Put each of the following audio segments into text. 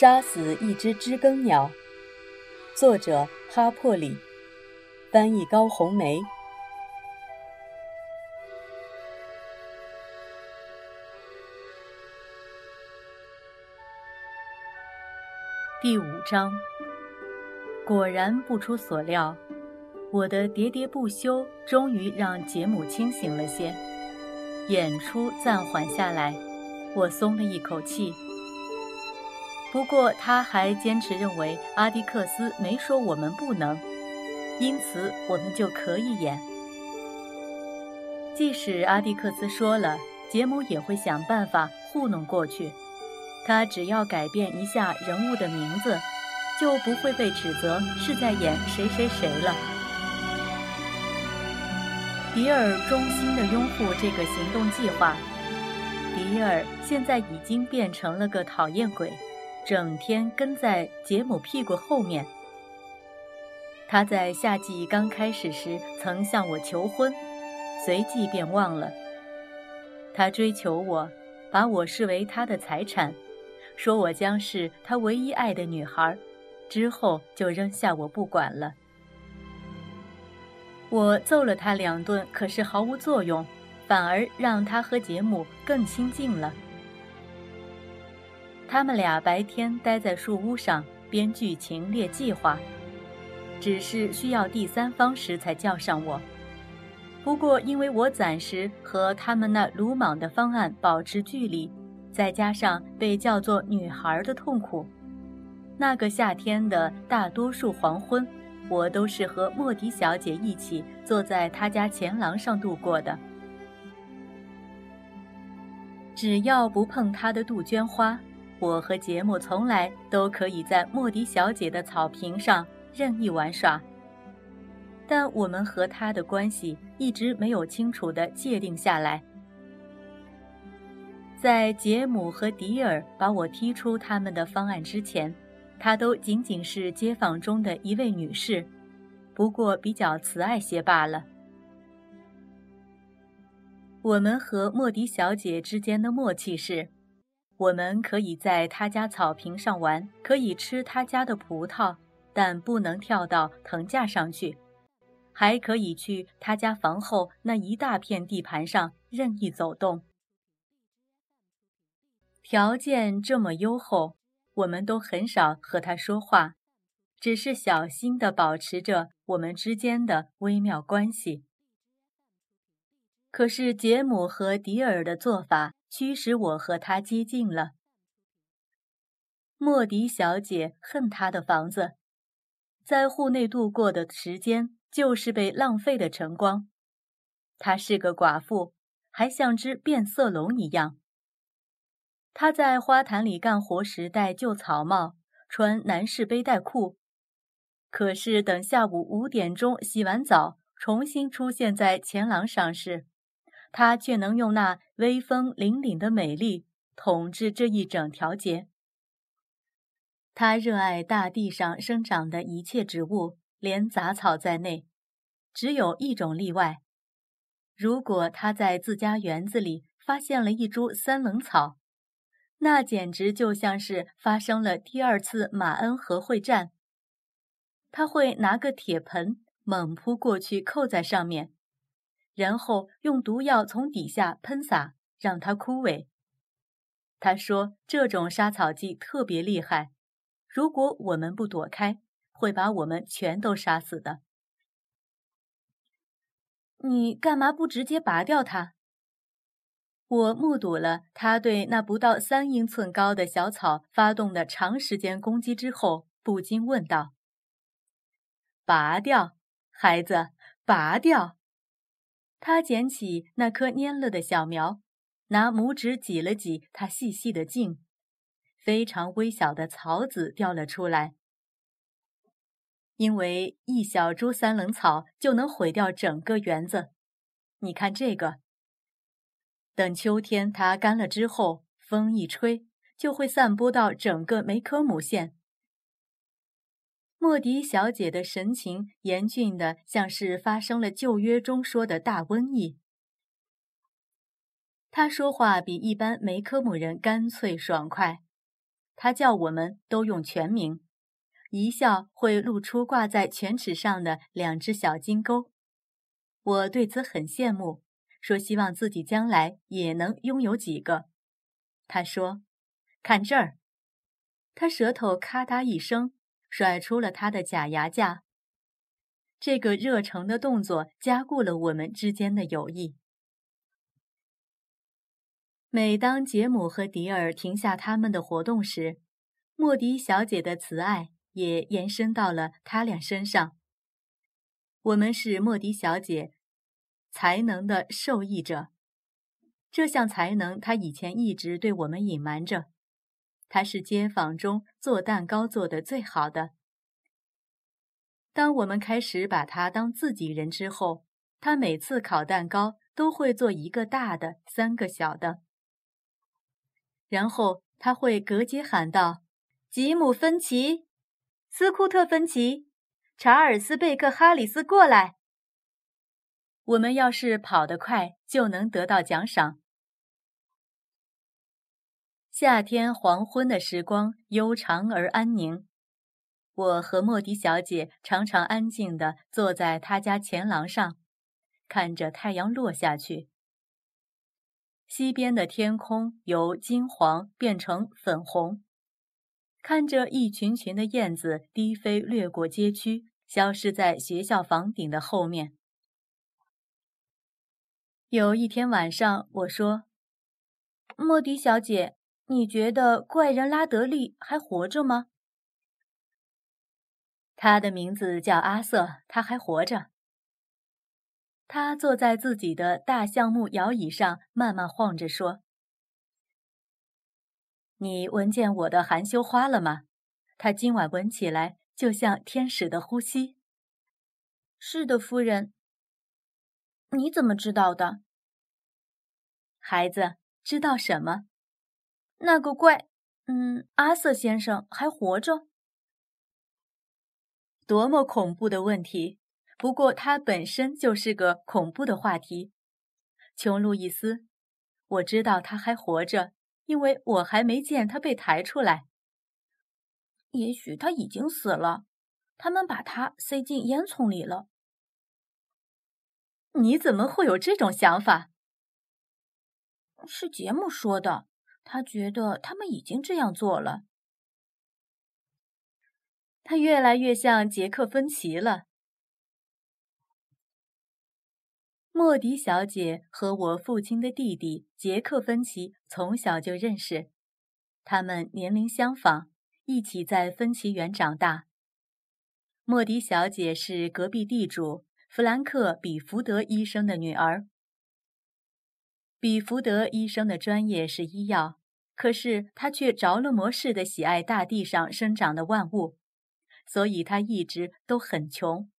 杀死一只知更鸟，作者哈珀里，翻译高红梅。第五章，果然不出所料，我的喋喋不休终于让杰姆清醒了些，演出暂缓下来，我松了一口气。不过他还坚持认为阿迪克斯没说我们不能，因此我们就可以演。即使阿迪克斯说了，杰姆也会想办法糊弄过去。他只要改变一下人物的名字，就不会被指责是在演谁谁谁了。迪尔衷心地拥护这个行动计划。迪尔现在已经变成了个讨厌鬼。整天跟在杰姆屁股后面。他在夏季刚开始时曾向我求婚，随即便忘了。他追求我，把我视为他的财产，说我将是他唯一爱的女孩，之后就扔下我不管了。我揍了他两顿，可是毫无作用，反而让他和杰姆更亲近了。他们俩白天待在树屋上编剧情、列计划，只是需要第三方时才叫上我。不过，因为我暂时和他们那鲁莽的方案保持距离，再加上被叫做女孩的痛苦，那个夏天的大多数黄昏，我都是和莫迪小姐一起坐在她家前廊上度过的。只要不碰她的杜鹃花。我和杰姆从来都可以在莫迪小姐的草坪上任意玩耍，但我们和他的关系一直没有清楚地界定下来。在杰姆和迪尔把我踢出他们的方案之前，她都仅仅是街坊中的一位女士，不过比较慈爱些罢了。我们和莫迪小姐之间的默契是。我们可以在他家草坪上玩，可以吃他家的葡萄，但不能跳到藤架上去；还可以去他家房后那一大片地盘上任意走动。条件这么优厚，我们都很少和他说话，只是小心地保持着我们之间的微妙关系。可是杰姆和迪尔的做法。驱使我和他接近了。莫迪小姐恨她的房子，在户内度过的时间就是被浪费的晨光。她是个寡妇，还像只变色龙一样。她在花坛里干活时戴旧草帽，穿男士背带裤。可是等下午五点钟洗完澡，重新出现在前廊上时，他却能用那威风凛凛的美丽统治这一整条街。他热爱大地上生长的一切植物，连杂草在内。只有一种例外：如果他在自家园子里发现了一株三棱草，那简直就像是发生了第二次马恩河会战。他会拿个铁盆猛扑过去，扣在上面。然后用毒药从底下喷洒，让它枯萎。他说这种杀草剂特别厉害，如果我们不躲开，会把我们全都杀死的。你干嘛不直接拔掉它？我目睹了他对那不到三英寸高的小草发动的长时间攻击之后，不禁问道：“拔掉，孩子，拔掉。”他捡起那颗蔫了的小苗，拿拇指挤了挤它细细的茎，非常微小的草籽掉了出来。因为一小株三棱草就能毁掉整个园子。你看这个，等秋天它干了之后，风一吹，就会散播到整个梅科姆县。莫迪小姐的神情严峻的，像是发生了旧约中说的大瘟疫。她说话比一般梅科姆人干脆爽快。他叫我们都用全名，一笑会露出挂在犬齿上的两只小金钩。我对此很羡慕，说希望自己将来也能拥有几个。他说：“看这儿。”他舌头咔嗒一声，甩出了他的假牙架。这个热诚的动作加固了我们之间的友谊。每当杰姆和迪尔停下他们的活动时，莫迪小姐的慈爱也延伸到了他俩身上。我们是莫迪小姐才能的受益者，这项才能她以前一直对我们隐瞒着。她是街坊中做蛋糕做的最好的。当我们开始把他当自己人之后，他每次烤蛋糕都会做一个大的，三个小的。然后他会隔街喊道：“吉姆·芬奇、斯库特·芬奇、查尔斯·贝克·哈里斯，过来！我们要是跑得快，就能得到奖赏。”夏天黄昏的时光悠长而安宁，我和莫迪小姐常常安静地坐在他家前廊上，看着太阳落下去。西边的天空由金黄变成粉红，看着一群群的燕子低飞掠过街区，消失在学校房顶的后面。有一天晚上，我说：“莫迪小姐，你觉得怪人拉德利还活着吗？”他的名字叫阿瑟，他还活着。他坐在自己的大橡木摇椅上，慢慢晃着说：“你闻见我的含羞花了吗？它今晚闻起来就像天使的呼吸。”“是的，夫人。”“你怎么知道的？”“孩子，知道什么？”“那个怪……嗯，阿瑟先生还活着。”“多么恐怖的问题！”不过，它本身就是个恐怖的话题。琼·路易斯，我知道他还活着，因为我还没见他被抬出来。也许他已经死了，他们把他塞进烟囱里了。你怎么会有这种想法？是杰姆说的，他觉得他们已经这样做了。他越来越像杰克·芬奇了。莫迪小姐和我父亲的弟弟杰克·芬奇从小就认识，他们年龄相仿，一起在芬奇园长大。莫迪小姐是隔壁地主弗兰克·比福德医生的女儿。比福德医生的专业是医药，可是他却着了魔似的喜爱大地上生长的万物，所以他一直都很穷。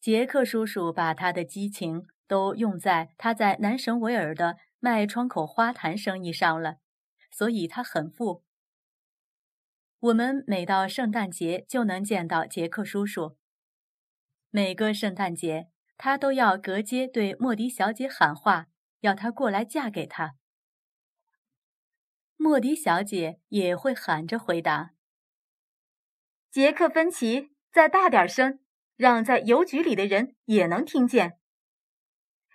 杰克叔叔把他的激情都用在他在南神维尔的卖窗口花坛生意上了，所以他很富。我们每到圣诞节就能见到杰克叔叔。每个圣诞节，他都要隔街对莫迪小姐喊话，要她过来嫁给他。莫迪小姐也会喊着回答：“杰克芬奇，再大点声。”让在邮局里的人也能听见。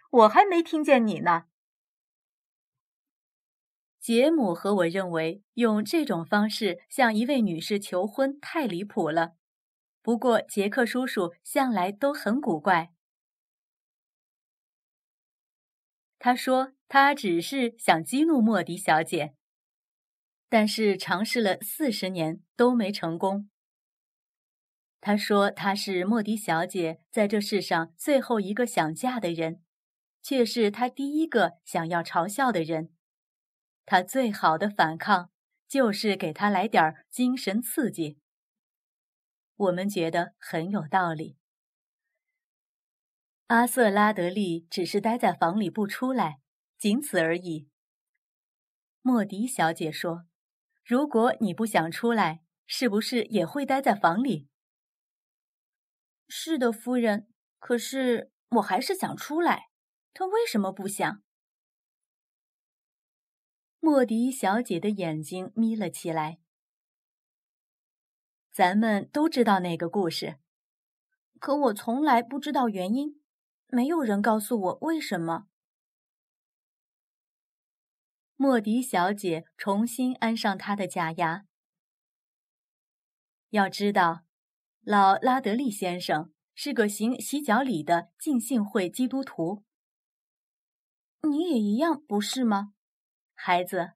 我还没听见你呢。杰姆和我认为用这种方式向一位女士求婚太离谱了。不过杰克叔叔向来都很古怪。他说他只是想激怒莫迪小姐，但是尝试了四十年都没成功。他说：“他是莫迪小姐在这世上最后一个想嫁的人，却是他第一个想要嘲笑的人。他最好的反抗就是给他来点精神刺激。”我们觉得很有道理。阿瑟拉德利只是待在房里不出来，仅此而已。莫迪小姐说：“如果你不想出来，是不是也会待在房里？”是的，夫人。可是我还是想出来。他为什么不想？莫迪小姐的眼睛眯了起来。咱们都知道那个故事，可我从来不知道原因，没有人告诉我为什么。莫迪小姐重新安上她的假牙。要知道，老拉德利先生是个行洗脚礼的浸信会基督徒。你也一样，不是吗？孩子，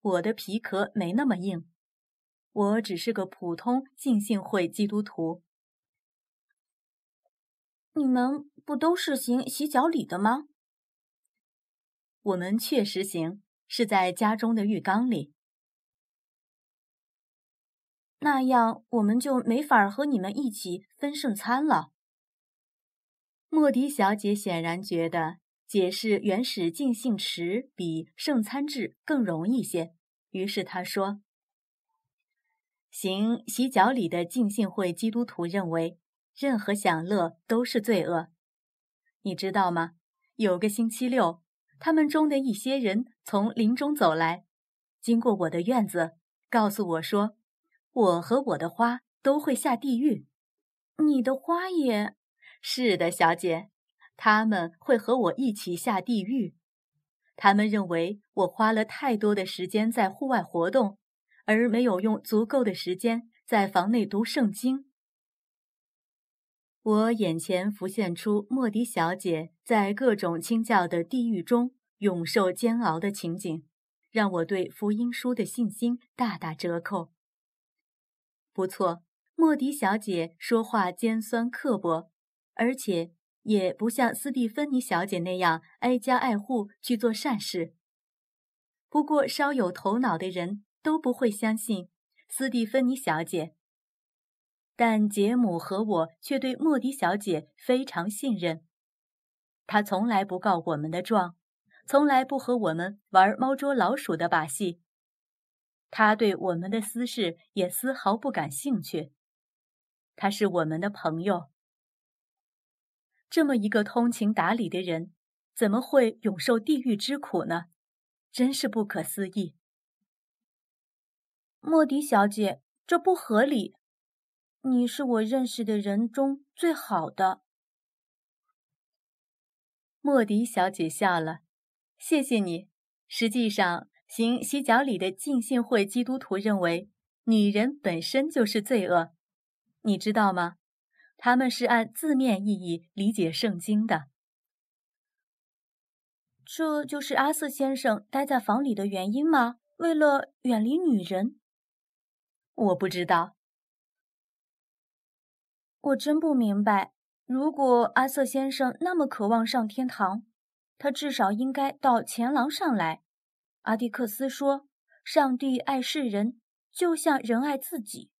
我的皮壳没那么硬，我只是个普通浸信会基督徒。你们不都是行洗脚礼的吗？我们确实行，是在家中的浴缸里。那样我们就没法和你们一起分圣餐了。莫迪小姐显然觉得。解释原始尽兴池比圣餐制更容易些，于是她说：“行洗脚礼的尽兴会基督徒认为，任何享乐都是罪恶。你知道吗？有个星期六，他们中的一些人从林中走来，经过我的院子，告诉我说，我和我的花都会下地狱。你的花也是的，小姐。”他们会和我一起下地狱。他们认为我花了太多的时间在户外活动，而没有用足够的时间在房内读圣经。我眼前浮现出莫迪小姐在各种清教的地狱中永受煎熬的情景，让我对福音书的信心大打折扣。不错，莫迪小姐说话尖酸刻薄，而且。也不像斯蒂芬妮小姐那样挨家挨户去做善事。不过，稍有头脑的人都不会相信斯蒂芬妮小姐。但杰姆和我却对莫迪小姐非常信任。她从来不告我们的状，从来不和我们玩猫捉老鼠的把戏。他对我们的私事也丝毫不感兴趣。他是我们的朋友。这么一个通情达理的人，怎么会永受地狱之苦呢？真是不可思议。莫迪小姐，这不合理。你是我认识的人中最好的。莫迪小姐笑了，谢谢你。实际上，行洗脚礼的浸信会基督徒认为，女人本身就是罪恶，你知道吗？他们是按字面意义理解圣经的。这就是阿瑟先生待在房里的原因吗？为了远离女人？我不知道。我真不明白。如果阿瑟先生那么渴望上天堂，他至少应该到前廊上来。阿蒂克斯说：“上帝爱世人，就像人爱自己。”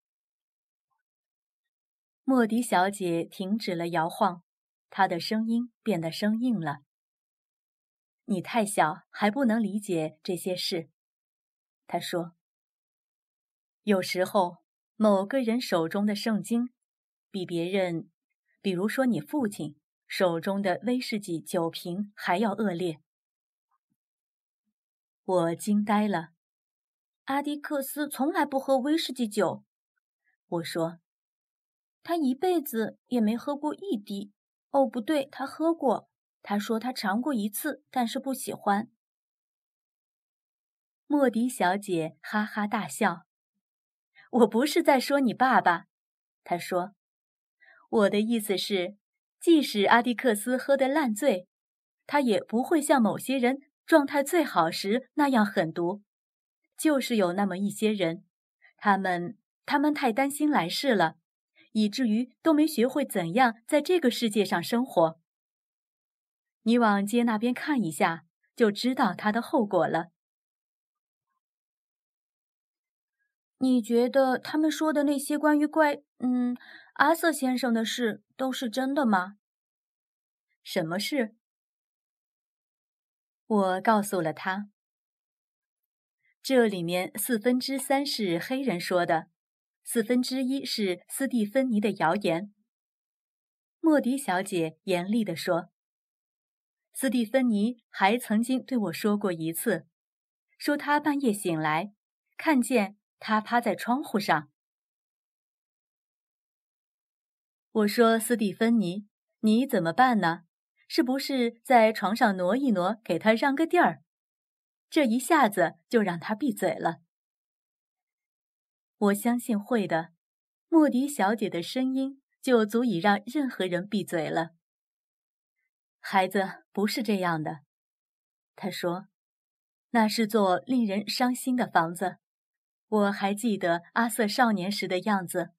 莫迪小姐停止了摇晃，她的声音变得生硬了。“你太小，还不能理解这些事。”她说。“有时候，某个人手中的圣经，比别人，比如说你父亲手中的威士忌酒瓶还要恶劣。”我惊呆了。阿迪克斯从来不喝威士忌酒，我说。他一辈子也没喝过一滴。哦，不对，他喝过。他说他尝过一次，但是不喜欢。莫迪小姐哈哈大笑。我不是在说你爸爸，她说。我的意思是，即使阿迪克斯喝得烂醉，他也不会像某些人状态最好时那样狠毒。就是有那么一些人，他们他们太担心来世了。以至于都没学会怎样在这个世界上生活。你往街那边看一下，就知道它的后果了。你觉得他们说的那些关于怪……嗯，阿瑟先生的事都是真的吗？什么事？我告诉了他。这里面四分之三是黑人说的。四分之一是斯蒂芬妮的谣言。莫迪小姐严厉地说：“斯蒂芬妮还曾经对我说过一次，说她半夜醒来，看见他趴在窗户上。我说：“斯蒂芬妮，你怎么办呢？是不是在床上挪一挪，给他让个地儿？这一下子就让他闭嘴了。”我相信会的。莫迪小姐的声音就足以让任何人闭嘴了。孩子不是这样的，他说：“那是座令人伤心的房子。我还记得阿瑟少年时的样子。”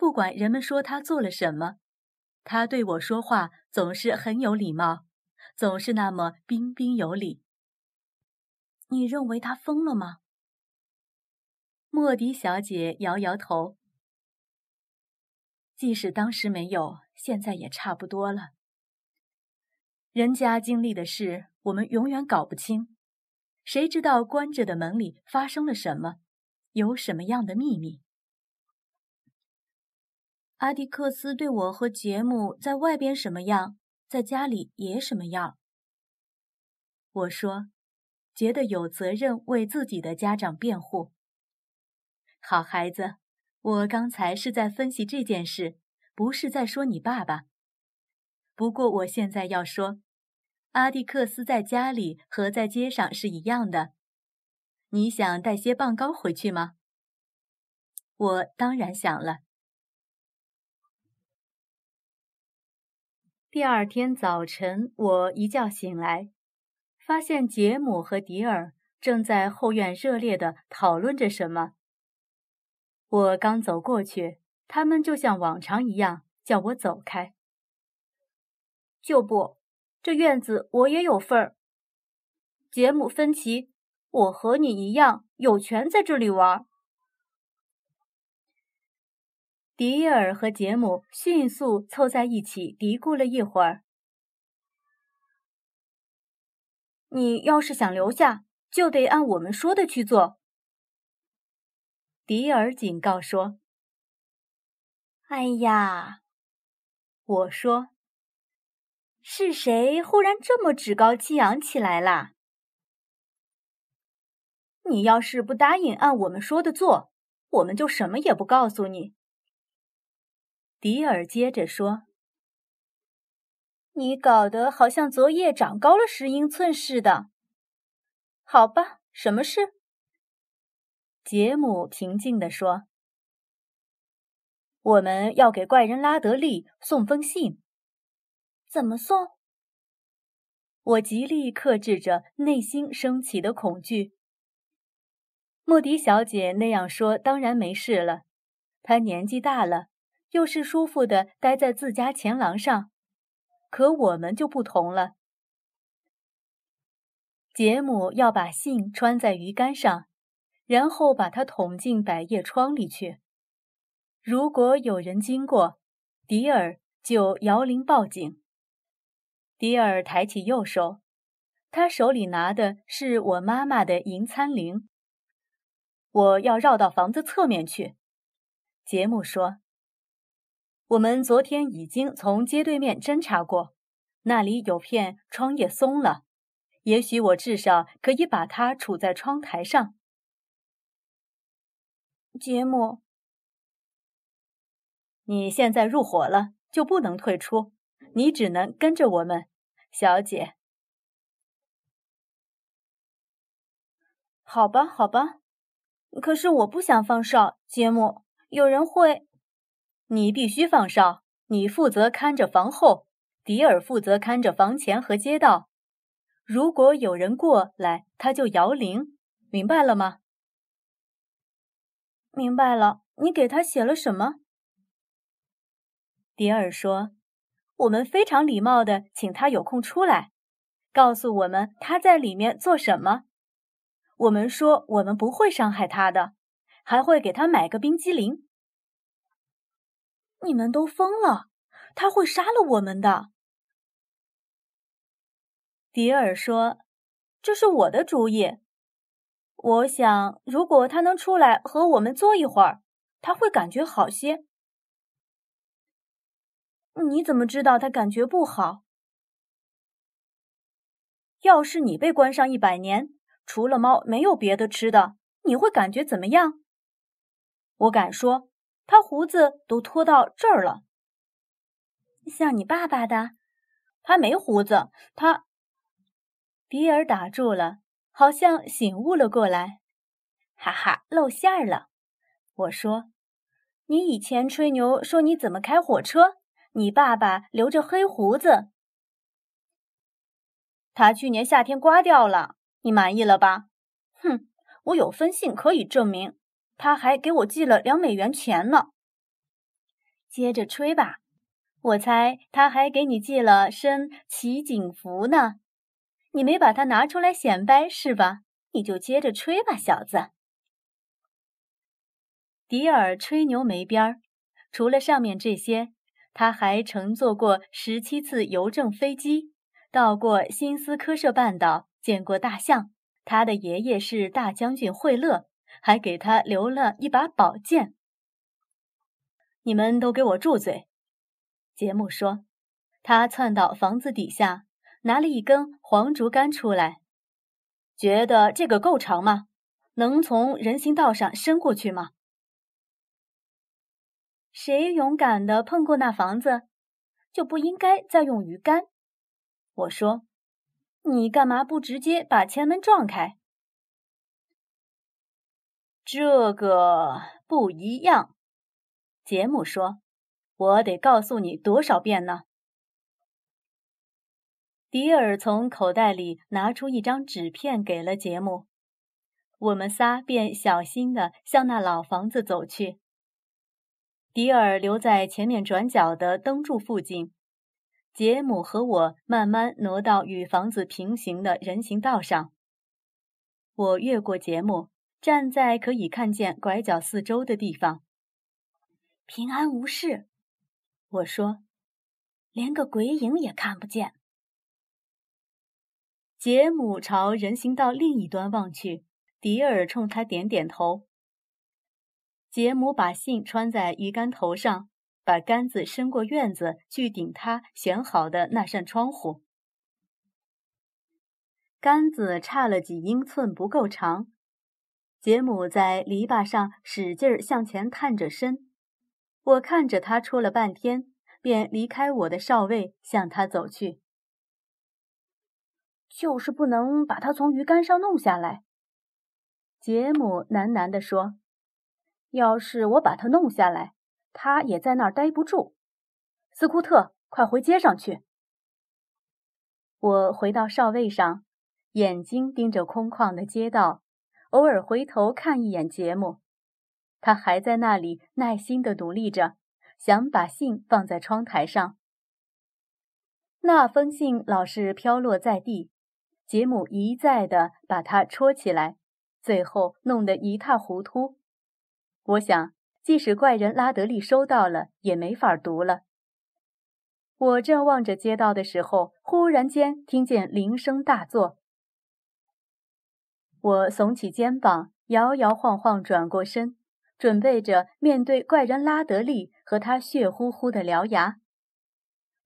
不管人们说他做了什么，他对我说话总是很有礼貌，总是那么彬彬有礼。你认为他疯了吗？莫迪小姐摇摇头。即使当时没有，现在也差不多了。人家经历的事，我们永远搞不清。谁知道关着的门里发生了什么，有什么样的秘密？阿迪克斯对我和杰姆在外边什么样，在家里也什么样。我说，觉得有责任为自己的家长辩护。好孩子，我刚才是在分析这件事，不是在说你爸爸。不过我现在要说，阿迪克斯在家里和在街上是一样的。你想带些棒糕回去吗？我当然想了。第二天早晨，我一觉醒来，发现杰姆和迪尔正在后院热烈地讨论着什么。我刚走过去，他们就像往常一样叫我走开。就不，这院子我也有份儿。杰姆·芬奇，我和你一样有权在这里玩。迪尔和杰姆迅速凑在一起嘀咕了一会儿：“你要是想留下，就得按我们说的去做。”迪尔警告说：“哎呀，我说，是谁忽然这么趾高气扬起来啦？你要是不答应按我们说的做，我们就什么也不告诉你。”迪尔接着说：“你搞得好像昨夜长高了十英寸似的。好吧，什么事？”杰姆平静地说：“我们要给怪人拉德利送封信。怎么送？”我极力克制着内心升起的恐惧。莫迪小姐那样说，当然没事了。她年纪大了。又是舒服的待在自家前廊上，可我们就不同了。杰姆要把信穿在鱼竿上，然后把它捅进百叶窗里去。如果有人经过，迪尔就摇铃报警。迪尔抬起右手，他手里拿的是我妈妈的银餐铃。我要绕到房子侧面去，杰姆说。我们昨天已经从街对面侦查过，那里有片窗叶松了，也许我至少可以把它杵在窗台上。杰姆，你现在入伙了，就不能退出，你只能跟着我们，小姐。好吧，好吧，可是我不想放哨，杰姆，有人会。你必须放哨，你负责看着房后，迪尔负责看着房前和街道。如果有人过来，他就摇铃，明白了吗？明白了。你给他写了什么？迪尔说：“我们非常礼貌的请他有空出来，告诉我们他在里面做什么。我们说我们不会伤害他的，还会给他买个冰激凌。”你们都疯了！他会杀了我们的。迪尔说：“这是我的主意。我想，如果他能出来和我们坐一会儿，他会感觉好些。”你怎么知道他感觉不好？要是你被关上一百年，除了猫没有别的吃的，你会感觉怎么样？我敢说，他胡子都拖到这儿了。像你爸爸的，他没胡子。他，比尔打住了，好像醒悟了过来。哈哈，露馅儿了。我说，你以前吹牛说你怎么开火车，你爸爸留着黑胡子。他去年夏天刮掉了，你满意了吧？哼，我有封信可以证明，他还给我寄了两美元钱呢。接着吹吧，我猜他还给你寄了身奇景服呢。你没把它拿出来显摆是吧？你就接着吹吧，小子。迪尔吹牛没边儿，除了上面这些，他还乘坐过十七次邮政飞机。到过新斯科舍半岛，见过大象。他的爷爷是大将军惠勒，还给他留了一把宝剑。你们都给我住嘴！杰姆说。他窜到房子底下，拿了一根黄竹竿出来。觉得这个够长吗？能从人行道上伸过去吗？谁勇敢的碰过那房子，就不应该再用鱼竿。我说：“你干嘛不直接把前门撞开？”这个不一样，杰姆说：“我得告诉你多少遍呢？”迪尔从口袋里拿出一张纸片给了杰姆，我们仨便小心地向那老房子走去。迪尔留在前面转角的灯柱附近。杰姆和我慢慢挪到与房子平行的人行道上。我越过杰姆，站在可以看见拐角四周的地方。平安无事，我说，连个鬼影也看不见。杰姆朝人行道另一端望去，迪尔冲他点点头。杰姆把信穿在鱼竿头上。把杆子伸过院子去顶他选好的那扇窗户。杆子差了几英寸，不够长。杰姆在篱笆上使劲向前探着身，我看着他戳了半天，便离开我的哨位，向他走去。就是不能把他从鱼竿上弄下来。杰姆喃喃地说：“要是我把他弄下来。”他也在那儿待不住，斯库特，快回街上去！我回到哨位上，眼睛盯着空旷的街道，偶尔回头看一眼杰姆，他还在那里耐心地努力着，想把信放在窗台上。那封信老是飘落在地，杰姆一再地把它戳起来，最后弄得一塌糊涂。我想。即使怪人拉德利收到了，也没法读了。我正望着街道的时候，忽然间听见铃声大作。我耸起肩膀，摇摇晃晃转过身，准备着面对怪人拉德利和他血乎乎的獠牙。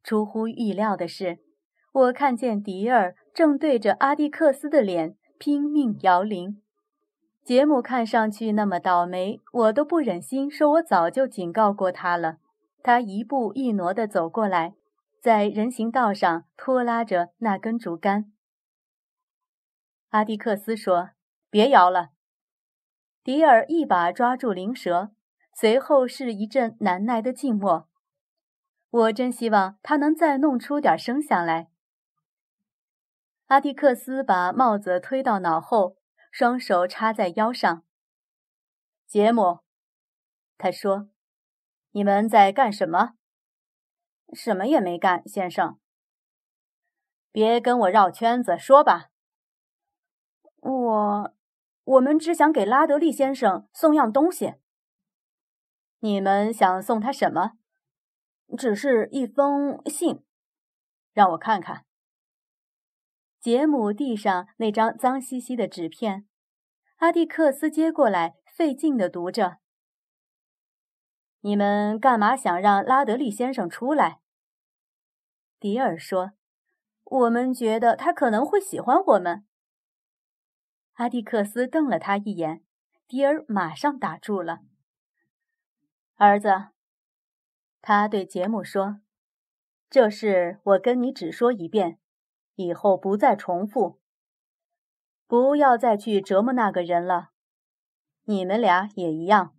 出乎意料的是，我看见迪尔正对着阿蒂克斯的脸拼命摇铃。杰姆看上去那么倒霉，我都不忍心说，我早就警告过他了。他一步一挪地走过来，在人行道上拖拉着那根竹竿。阿迪克斯说：“别摇了。”迪尔一把抓住灵蛇，随后是一阵难耐的静默。我真希望他能再弄出点声响来。阿迪克斯把帽子推到脑后。双手插在腰上。杰姆，他说：“你们在干什么？”“什么也没干，先生。”“别跟我绕圈子，说吧。”“我……我们只想给拉德利先生送样东西。”“你们想送他什么？”“只是一封信。”“让我看看。”杰姆递上那张脏兮兮的纸片，阿蒂克斯接过来，费劲地读着：“你们干嘛想让拉德利先生出来？”迪尔说：“我们觉得他可能会喜欢我们。”阿蒂克斯瞪了他一眼，迪尔马上打住了。儿子，他对杰姆说：“这事我跟你只说一遍，以后不再重复。不要再去折磨那个人了。你们俩也一样。”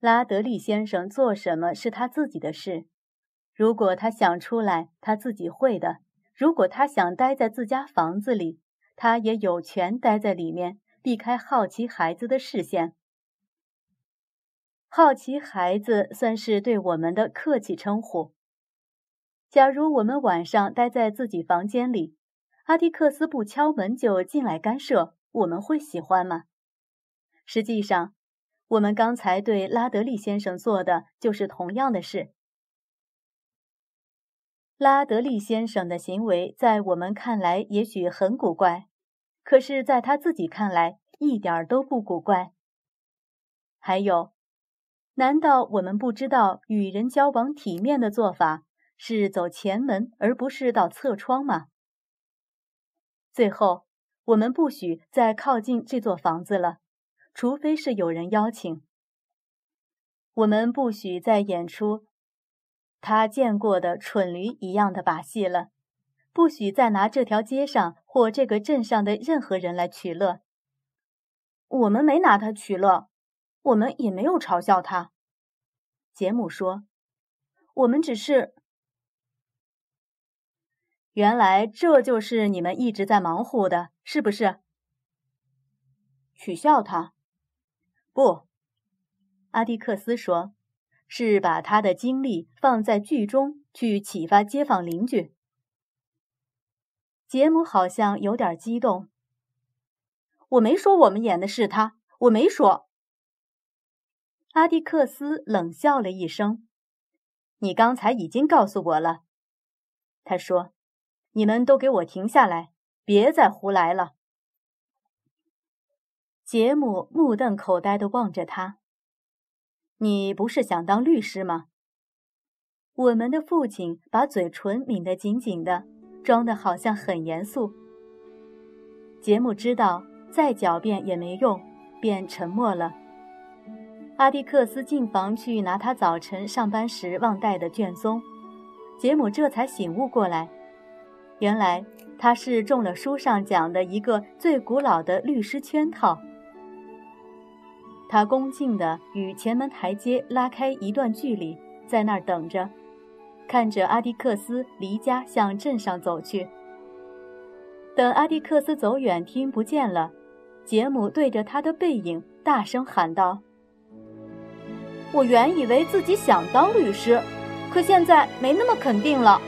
拉德利先生做什么是他自己的事，如果他想出来，他自己会的；如果他想待在自家房子里，他也有权待在里面，避开好奇孩子的视线。好奇孩子算是对我们的客气称呼。假如我们晚上待在自己房间里，阿迪克斯不敲门就进来干涉，我们会喜欢吗？实际上，我们刚才对拉德利先生做的就是同样的事。拉德利先生的行为在我们看来也许很古怪，可是在他自己看来一点都不古怪。还有。难道我们不知道与人交往体面的做法是走前门而不是到侧窗吗？最后，我们不许再靠近这座房子了，除非是有人邀请。我们不许再演出他见过的蠢驴一样的把戏了，不许再拿这条街上或这个镇上的任何人来取乐。我们没拿他取乐。我们也没有嘲笑他，杰姆说：“我们只是……原来这就是你们一直在忙活的，是不是？”取笑他？不，阿蒂克斯说：“是把他的精力放在剧中，去启发街坊邻居。”杰姆好像有点激动。我没说我们演的是他，我没说。阿蒂克斯冷笑了一声：“你刚才已经告诉我了。”他说：“你们都给我停下来，别再胡来了。”杰姆目瞪口呆地望着他：“你不是想当律师吗？”我们的父亲把嘴唇抿得紧紧的，装得好像很严肃。杰姆知道再狡辩也没用，便沉默了。阿蒂克斯进房去拿他早晨上班时忘带的卷宗，杰姆这才醒悟过来，原来他是中了书上讲的一个最古老的律师圈套。他恭敬地与前门台阶拉开一段距离，在那儿等着，看着阿迪克斯离家向镇上走去。等阿迪克斯走远，听不见了，杰姆对着他的背影大声喊道。我原以为自己想当律师，可现在没那么肯定了。